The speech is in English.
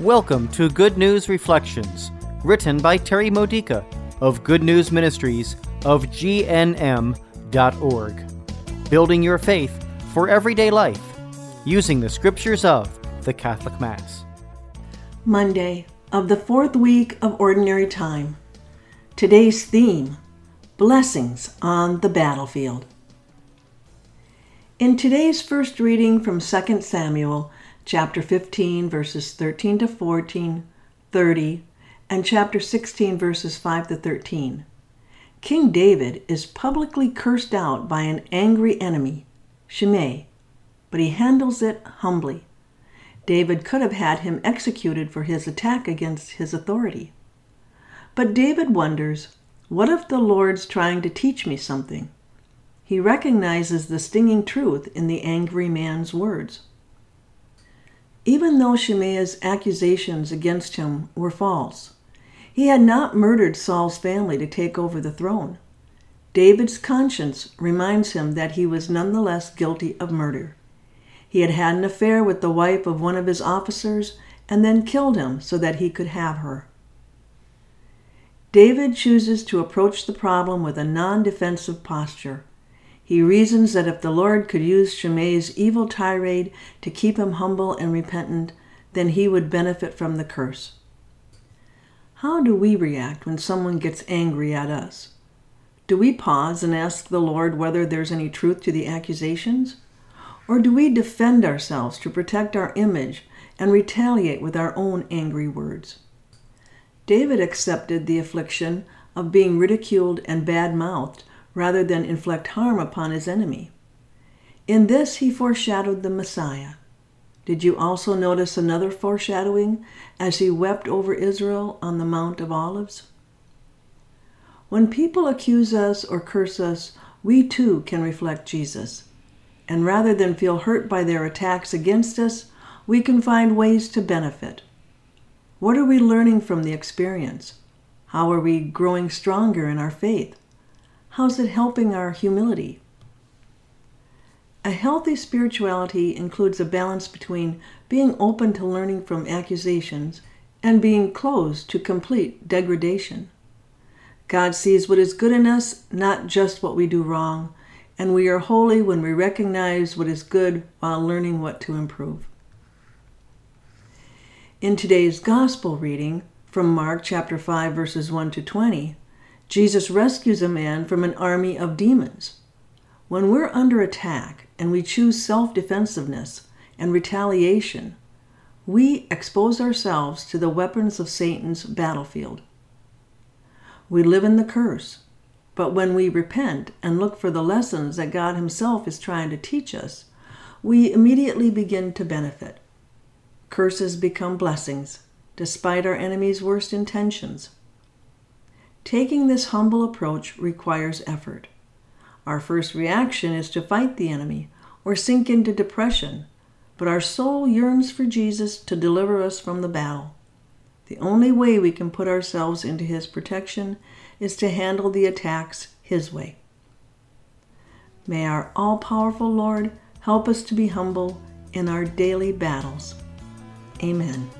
Welcome to Good News Reflections, written by Terry Modica of Good News Ministries of GNM.org. Building your faith for everyday life using the scriptures of the Catholic Mass. Monday of the fourth week of Ordinary Time. Today's theme Blessings on the Battlefield. In today's first reading from 2 Samuel, chapter 15, verses 13 to 14, 30, and chapter 16, verses 5 to 13, King David is publicly cursed out by an angry enemy, Shimei, but he handles it humbly. David could have had him executed for his attack against his authority. But David wonders what if the Lord's trying to teach me something? He recognizes the stinging truth in the angry man's words. Even though Shimei's accusations against him were false, he had not murdered Saul's family to take over the throne. David's conscience reminds him that he was nonetheless guilty of murder. He had had an affair with the wife of one of his officers and then killed him so that he could have her. David chooses to approach the problem with a non defensive posture. He reasons that if the Lord could use Shimei's evil tirade to keep him humble and repentant, then he would benefit from the curse. How do we react when someone gets angry at us? Do we pause and ask the Lord whether there's any truth to the accusations? Or do we defend ourselves to protect our image and retaliate with our own angry words? David accepted the affliction of being ridiculed and bad mouthed rather than inflict harm upon his enemy. In this, he foreshadowed the Messiah. Did you also notice another foreshadowing as he wept over Israel on the Mount of Olives? When people accuse us or curse us, we too can reflect Jesus and rather than feel hurt by their attacks against us, we can find ways to benefit. What are we learning from the experience? How are we growing stronger in our faith? How's it helping our humility? A healthy spirituality includes a balance between being open to learning from accusations and being closed to complete degradation. God sees what is good in us, not just what we do wrong, and we are holy when we recognize what is good while learning what to improve. In today's gospel reading from Mark chapter 5 verses 1 to 20, Jesus rescues a man from an army of demons. When we're under attack and we choose self-defensiveness and retaliation, we expose ourselves to the weapons of Satan's battlefield. We live in the curse but when we repent and look for the lessons that God Himself is trying to teach us, we immediately begin to benefit. Curses become blessings, despite our enemy's worst intentions. Taking this humble approach requires effort. Our first reaction is to fight the enemy or sink into depression, but our soul yearns for Jesus to deliver us from the battle. The only way we can put ourselves into His protection is to handle the attacks His way. May our all powerful Lord help us to be humble in our daily battles. Amen.